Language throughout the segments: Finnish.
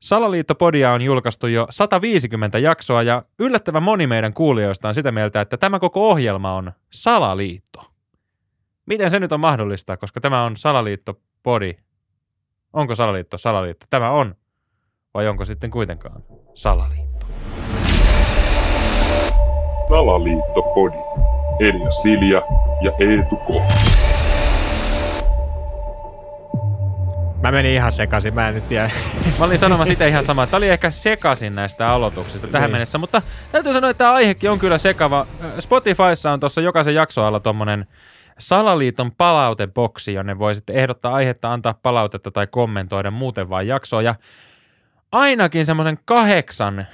Salaliittopodia on julkaistu jo 150 jaksoa ja yllättävän moni meidän kuulijoista on sitä mieltä, että tämä koko ohjelma on salaliitto. Miten se nyt on mahdollista, koska tämä on salaliittopodi? Onko salaliitto salaliitto? Tämä on. Vai onko sitten kuitenkaan salaliitto? Salaliittopodi. Elia Silja ja Eetu K. Mä menin ihan sekaisin, mä en nyt tiedä. Mä olin sanomassa sitä ihan samaa. Tämä oli ehkä sekaisin näistä aloituksista tähän Niin. mennessä, mutta täytyy sanoa, että tämä aihekin on kyllä sekava. Spotifyssa on tuossa jokaisen jakson alla tuommoinen Salaliiton palauteboksi, jonne voi sitten ehdottaa aihetta, antaa palautetta tai kommentoida muuten vaan jaksoa. Ja ainakin semmoisen kahdeksan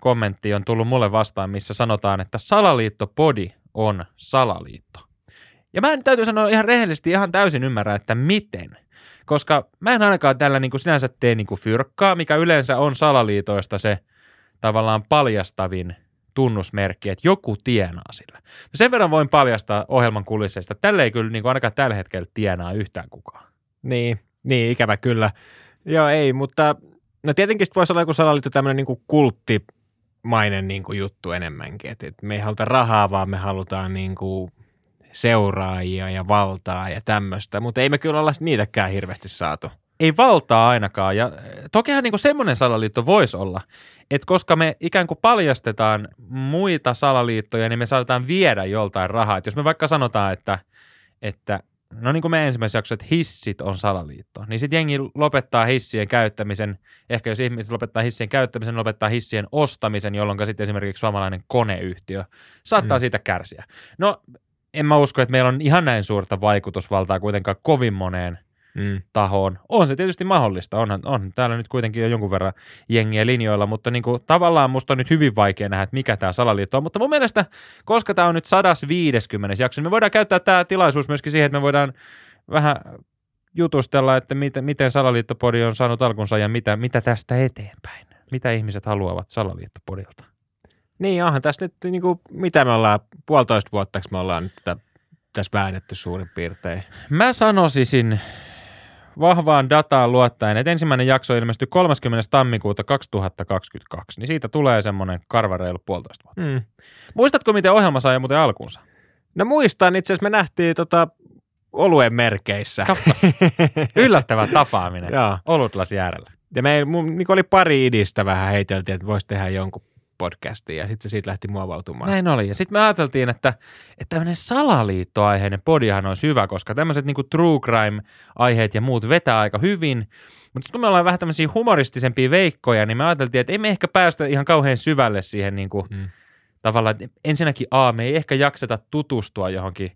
kommentti on tullut mulle vastaan, missä sanotaan, että salaliittopodi on salaliitto. Ja mä en täytyy sanoa ihan rehellisesti ihan täysin ymmärrä, että miten. Koska mä en ainakaan tällä niin kuin sinänsä tee niin kuin fyrkkaa, mikä yleensä on salaliitoista se tavallaan paljastavin tunnusmerkki, että joku tienaa sillä. No sen verran voin paljastaa ohjelman kulisseista, tälle ei kyllä niin kuin ainakaan tällä hetkellä tienaa yhtään kukaan. Niin, niin, ikävä kyllä. Joo, ei, mutta no tietenkin voisi olla joku salaliitto tämmöinen niin kulttimainen niin kuin juttu enemmänkin. Että et me ei haluta rahaa, vaan me halutaan niin kuin seuraajia ja valtaa ja tämmöistä, mutta ei me kyllä olla niitäkään hirveästi saatu. Ei valtaa ainakaan. Ja eh, tokihan niin semmoinen salaliitto voisi olla, että koska me ikään kuin paljastetaan muita salaliittoja, niin me saatetaan viedä joltain rahaa. Et jos me vaikka sanotaan, että, että no niin kuin me ensimmäisessä jaksossa, että hissit on salaliitto, niin sitten jengi lopettaa hissien käyttämisen, ehkä jos ihmiset lopettaa hissien käyttämisen, lopettaa hissien ostamisen, jolloin sitten esimerkiksi suomalainen koneyhtiö saattaa Mm. siitä kärsiä. No en mä usko, että meillä on ihan näin suurta vaikutusvaltaa kuitenkaan kovin moneen Mm. tahoon. On se tietysti mahdollista, onhan, on täällä nyt kuitenkin jo jonkun verran jengiä linjoilla, mutta niin kuin, tavallaan musta on nyt hyvin vaikea nähdä, että mikä tämä salaliitto on, mutta mun mielestä, koska tämä on nyt 150 jakso, niin me voidaan käyttää tämä tilaisuus myöskin siihen, että me voidaan vähän jutustella, että miten, miten salaliittopodi on saanut alkunsa ja mitä, mitä tästä eteenpäin. Mitä ihmiset haluavat salaliittopodilta? Niin, onhan tässä nyt, niin kuin, mitä me ollaan, puolitoista vuotta me ollaan nyt tätä, tässä väännetty suurin piirtein. Mä sanoisin vahvaan dataan luottaen, että ensimmäinen jakso ilmestyi 30. tammikuuta 2022, niin siitä tulee semmoinen karvareilu puolitoista vuotta. Mm. Muistatko, miten ohjelma sai muuten alkunsa? No muistan, itse asiassa me nähtiin tota, oluen merkeissä. Kappas. Yllättävä tapaaminen. Joo. Olutlasi äärellä. Ja mun, niin oli pari idistä vähän heiteltiin, että voisi tehdä jonkun podcastin ja sitten se siitä lähti muovautumaan. Näin oli. Ja sitten me ajateltiin, että, että tämmöinen salaliittoaiheinen podihan olisi hyvä, koska tämmöiset niinku true crime-aiheet ja muut vetää aika hyvin. Mutta kun me ollaan vähän tämmöisiä humoristisempia veikkoja, niin me ajateltiin, että ei me ehkä päästä ihan kauhean syvälle siihen niinku, Mm. tavallaan, että ensinnäkin A, me ei ehkä jakseta tutustua johonkin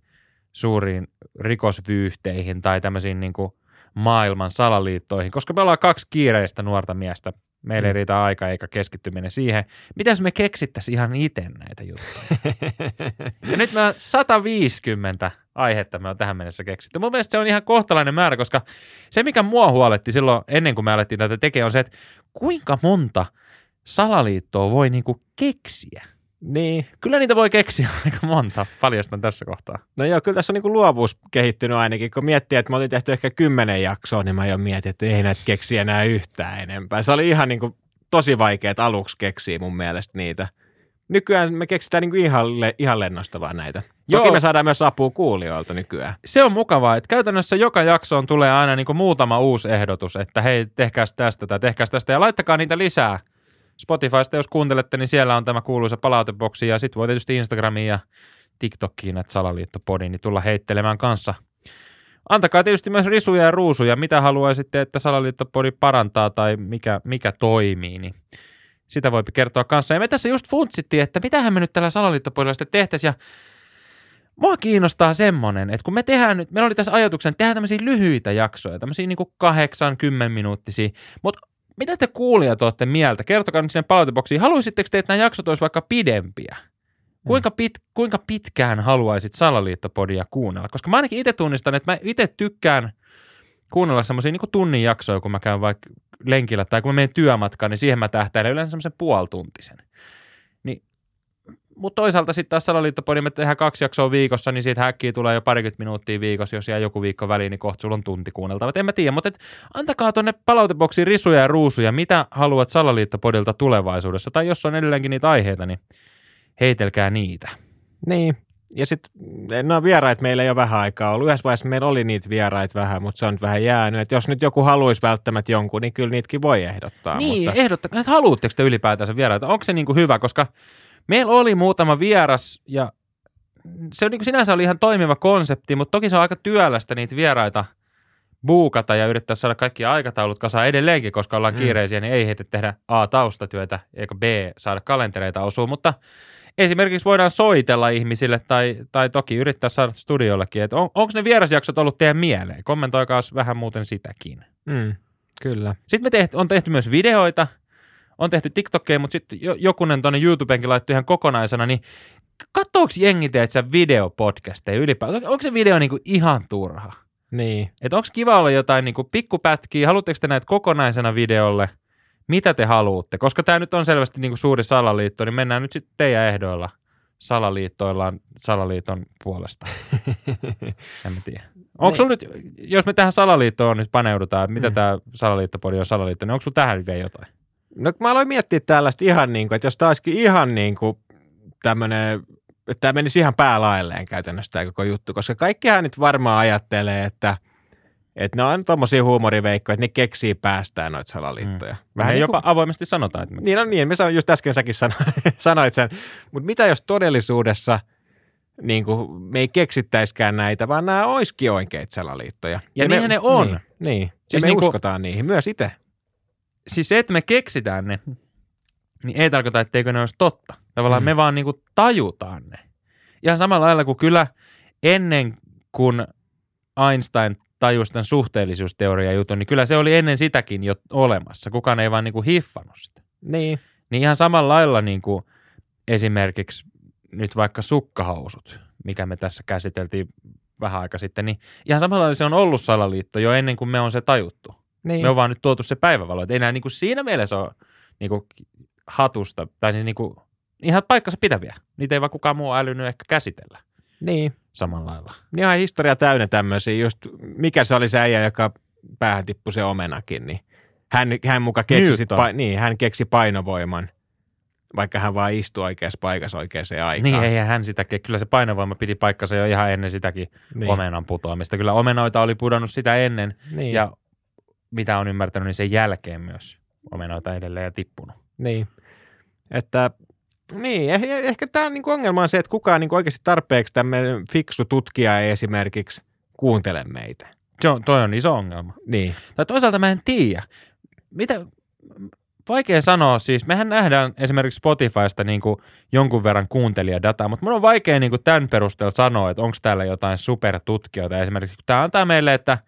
suuriin rikosvyyhteihin tai tämmöisiin niin kuin maailman salaliittoihin, koska me ollaan kaksi kiireistä nuorta miestä. Meillä ei Mm. riitä aika eikä keskittyminen siihen. Mitäs me keksittäisiin ihan itse näitä juttuja? Ja nyt me on 150 aihetta me on tähän mennessä keksitty. Mun mielestä se on ihan kohtalainen määrä, koska se, mikä mua huoletti silloin ennen kuin me alettiin tätä tekemään, on se, että kuinka monta salaliittoa voi niinku keksiä. Niin. Kyllä niitä voi keksiä aika monta, paljastan tässä kohtaa. No joo, kyllä tässä on niin luovuus kehittynyt ainakin. Kun miettii, että me oltiin tehty ehkä kymmenen jaksoa, niin mä jo mietin, että ei näitä keksiä enää yhtään enempää. Se oli ihan niin kuin tosi vaikea aluksi keksiä mun mielestä niitä. Nykyään me keksitään niin kuin ihan, le- ihan lennosta vaan näitä. Toki Joo. me saadaan myös apua kuulijoilta nykyään. Se on mukavaa, että käytännössä joka jaksoon tulee aina niin kuin muutama uusi ehdotus, että hei, tehkääs tästä tai tehkääs tästä ja laittakaa niitä lisää. Spotifysta, jos kuuntelette, niin siellä on tämä kuuluisa palauteboksi ja sitten voi tietysti Instagramiin ja TikTokiin, että salaliittopodi, niin tulla heittelemään kanssa. Antakaa tietysti myös risuja ja ruusuja, mitä haluaisitte, että salaliittopodi parantaa tai mikä, mikä toimii, niin sitä voi kertoa kanssa. Ja me tässä just funtsittiin, että mitähän me nyt tällä salaliittopodilla sitten tehtäisiin ja Mua kiinnostaa semmonen, että kun me tehdään nyt, meillä oli tässä ajatuksen, että tehdään tämmöisiä lyhyitä jaksoja, tämmöisiä niin kahdeksan, kymmen minuuttisia, mutta mitä te kuulijat olette mieltä? Kertokaa nyt sinne palauteboksiin. Haluaisitteko te, että nämä jaksot olisi vaikka pidempiä? Kuinka, pit, kuinka pitkään haluaisit salaliittopodia kuunnella? Koska mä ainakin itse tunnistan, että mä itse tykkään kuunnella semmoisia niin tunnin jaksoja, kun mä käyn vaikka lenkillä tai kun mä menen työmatkaan, niin siihen mä tähtäilen yleensä semmoisen puolituntisen. Niin mutta toisaalta sitten taas salaliittopodi, me tehdään kaksi jaksoa viikossa, niin siitä häkkiä tulee jo parikymmentä minuuttia viikossa, jos jää joku viikko väliin, niin kohta sulla on tunti kuunneltava. En mä tiedä, mutta et, antakaa tuonne palauteboksiin risuja ja ruusuja, mitä haluat salaliittopodilta tulevaisuudessa, tai jos on edelleenkin niitä aiheita, niin heitelkää niitä. Niin. Ja sitten, no vieraita meillä ei ole vähän aikaa ollut. Yhdessä vaiheessa meillä oli niitä vieraita vähän, mutta se on nyt vähän jäänyt. Et jos nyt joku haluaisi välttämättä jonkun, niin kyllä niitäkin voi ehdottaa. Niin, mutta... ehdottakaa, että haluatteko te ylipäätänsä vieraita? Onko se niin kuin hyvä, koska meillä oli muutama vieras ja se on niin kuin sinänsä oli ihan toimiva konsepti, mutta toki se on aika työlästä niitä vieraita buukata ja yrittää saada kaikki aikataulut kasaan edelleenkin, koska ollaan Mm. kiireisiä, niin ei heitä tehdä A, taustatyötä, eikä B, saada kalentereita osua, mutta esimerkiksi voidaan soitella ihmisille tai, tai toki yrittää saada studiollekin, että on, onko ne vierasjaksot ollut teidän mieleen? Kommentoikaa vähän muuten sitäkin. Mm, kyllä. Sitten me tehty, on tehty myös videoita, on tehty TikTokia, mutta sitten jo, jokunen tuonne YouTubeenkin laittoi ihan kokonaisena, niin katsoako jengi teet sä videopodcasteja ylipäätään? Onko se video niinku ihan turha? Niin. Että onko kiva olla jotain niinku pikkupätkiä, haluatteko te näitä kokonaisena videolle? Mitä te haluatte? Koska tämä nyt on selvästi niinku suuri salaliitto, niin mennään nyt sitten teidän ehdoilla salaliittoillaan salaliiton puolesta. En mä tiedä. Onko sulla nyt, jos me tähän salaliittoon nyt paneudutaan, mitä Mm. tämä salaliittopodi on salaliitto, niin onko sulla tähän vielä jotain? No mä aloin miettiä tällaista ihan niin kuin, että jos taaskin ihan niin kuin tämmöinen, että tämä menisi ihan päälailleen käytännössä tämä koko juttu, koska kaikkihan nyt varmaan ajattelee, että, että ne on tommosia huumoriveikkoja, että ne keksii päästään noita salaliittoja. Vähän Vähän me niin jopa kuin, avoimesti sanotaan, että me niin, no niin, me sanoin, just äsken säkin sano, sanoit sen, mutta mitä jos todellisuudessa niin kuin, me ei keksittäiskään näitä, vaan nämä olisikin oikeita salaliittoja. Ja me, niinhän ne on. Niin, niin. ja Siis me niin kuin- uskotaan niihin myös itse. Siis se, että me keksitään ne, niin ei tarkoita, etteikö ne olisi totta. Tavallaan Mm. me vaan niinku tajutaan ne. Ihan samalla lailla kuin kyllä ennen kuin Einstein tajusi tämän suhteellisuusteoria jutun, niin kyllä se oli ennen sitäkin jo olemassa. Kukaan ei vaan niinku hiffannut sitä. Niin, Niin ihan samalla lailla niin kuin esimerkiksi nyt vaikka sukkahousut, mikä me tässä käsiteltiin vähän aika sitten, niin ihan samalla lailla se on ollut salaliitto jo ennen kuin me on se tajuttu. Niin. Me on vaan nyt tuotu se päivävalo. Et ei enää niin kuin siinä mielessä ole niin kuin hatusta, tai siis niin kuin ihan paikkansa pitäviä. Niitä ei vaan kukaan muu älynyt ehkä käsitellä niin. samalla lailla. Niin ihan historia täynnä tämmöisiä, just mikä se oli se äijä, joka päähän tippui se omenakin, niin hän, hän muka keksi, sit, pa, niin, hän keksi painovoiman, vaikka hän vaan istui oikeassa paikassa oikeaan aikaan. Niin, eihän hän sitäkin. Kyllä se painovoima piti paikkansa jo ihan ennen sitäkin niin. omenan putoamista. Kyllä omenoita oli pudonnut sitä ennen, Niin, ja mitä on ymmärtänyt, niin sen jälkeen myös omenoita edelleen ja tippunut. niin. Että niin, eh, ehkä tämä niinku ongelma on se, että kukaan niinku oikeasti tarpeeksi tämmöinen fiksu tutkija ei esimerkiksi kuuntele meitä. Se on, toi on iso ongelma. Niin, Tai toisaalta mä en tiedä. Mitä, vaikea sanoa siis. Mehän nähdään esimerkiksi Spotifysta niin kuin jonkun verran kuuntelijadataa, mutta mun on vaikea niin kuin tämän perusteella sanoa, että onko täällä jotain supertutkijoita. Esimerkiksi tämä antaa meille, että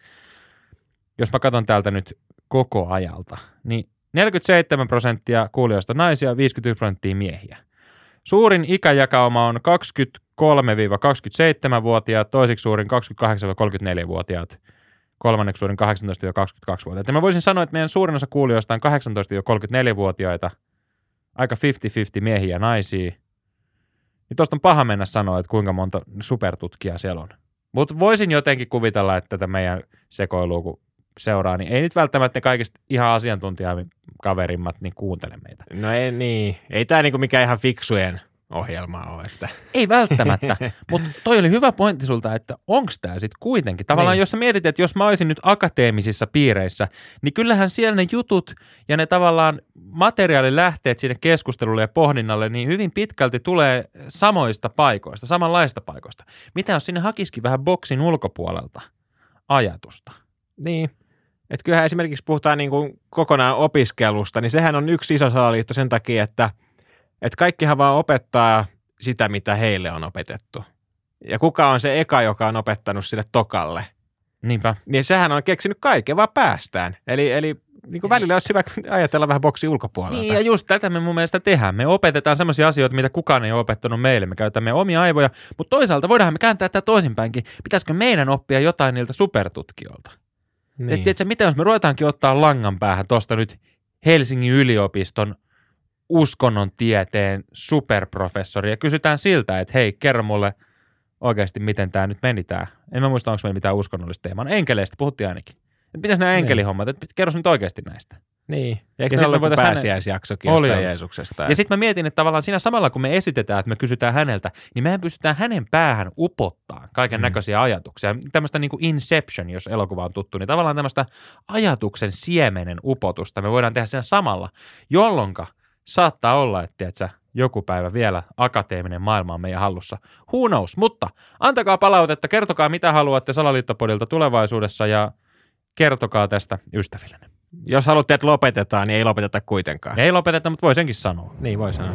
jos mä katson täältä nyt koko ajalta, niin 47 prosenttia kuulijoista naisia, 51 prosenttia miehiä. Suurin ikäjakauma on 23-27-vuotiaat, toiseksi suurin 28-34-vuotiaat, kolmanneksi suurin 18-22-vuotiaat. Ja mä voisin sanoa, että meidän suurin osa kuulijoista on 18-34-vuotiaita, aika 50-50 miehiä ja naisia. Niin tuosta on paha mennä sanoa, että kuinka monta supertutkijaa siellä on. Mutta voisin jotenkin kuvitella, että tätä meidän sekoilua, kun seuraa, niin ei nyt välttämättä ne kaikista ihan asiantuntijakaverimmat niin kuuntele meitä. no ei, niin. ei tämä niinku mikään ihan fiksujen ohjelma ole. Että. Ei välttämättä, mutta toi oli hyvä pointti sulta, että onko tämä sitten kuitenkin. Tavallaan Niin. jos sä mietit, että jos mä olisin nyt akateemisissa piireissä, niin kyllähän siellä ne jutut ja ne tavallaan materiaalilähteet sinne keskustelulle ja pohdinnalle, niin hyvin pitkälti tulee samoista paikoista, samanlaista paikoista. Mitä jos sinne hakisikin vähän boksin ulkopuolelta ajatusta? Niin. Että kyllähän esimerkiksi puhutaan niin kuin kokonaan opiskelusta, niin sehän on yksi iso salaliitto sen takia, että, että kaikkihan vaan opettaa sitä, mitä heille on opetettu. Ja kuka on se eka, joka on opettanut sille tokalle? Niinpä. Niin sehän on keksinyt kaiken, vaan päästään. Eli, eli niin kuin välillä olisi hyvä ajatella vähän boksi ulkopuolelta. Niin ja just tätä me mun mielestä tehdään. Me opetetaan sellaisia asioita, mitä kukaan ei ole opettanut meille. Me käytämme omia aivoja, mutta toisaalta voidaan me kääntää tätä toisinpäinkin. Pitäisikö meidän oppia jotain niiltä supertutkijoilta? Niin. niin. Et, tiedätkö, mitä jos me ruvetaankin ottaa langan päähän tuosta nyt Helsingin yliopiston uskonnon tieteen superprofessori ja kysytään siltä, että hei, kerro mulle oikeasti, miten tämä nyt meni tämä. En mä muista, onko meillä mitään uskonnollista teemaa. No, enkeleistä puhuttiin ainakin. Mitäs nämä Niin. enkelihommat, että kerro nyt oikeasti näistä. Niin. Ja Eikö sit se me pääsiäisjaksokin Oli. Jeesuksesta? Ja sitten mä mietin, että tavallaan siinä samalla kun me esitetään, että me kysytään häneltä, niin mehän pystytään hänen päähän upottaa kaiken näköisiä ajatuksia. Tämmöistä niin kuin Inception, jos elokuva on tuttu, niin tavallaan tämmöistä ajatuksen siemenen upotusta me voidaan tehdä siinä samalla, jolloinka saattaa olla, että tiedätkö, joku päivä vielä akateeminen maailma on meidän hallussa. Who knows? Mutta antakaa palautetta, kertokaa mitä haluatte Salaliittopodilta tulevaisuudessa ja kertokaa tästä ystävillenne. Jos haluatte, että lopetetaan, niin ei lopeteta kuitenkaan. Ei lopeteta, mutta voi senkin sanoa. Niin voi sanoa.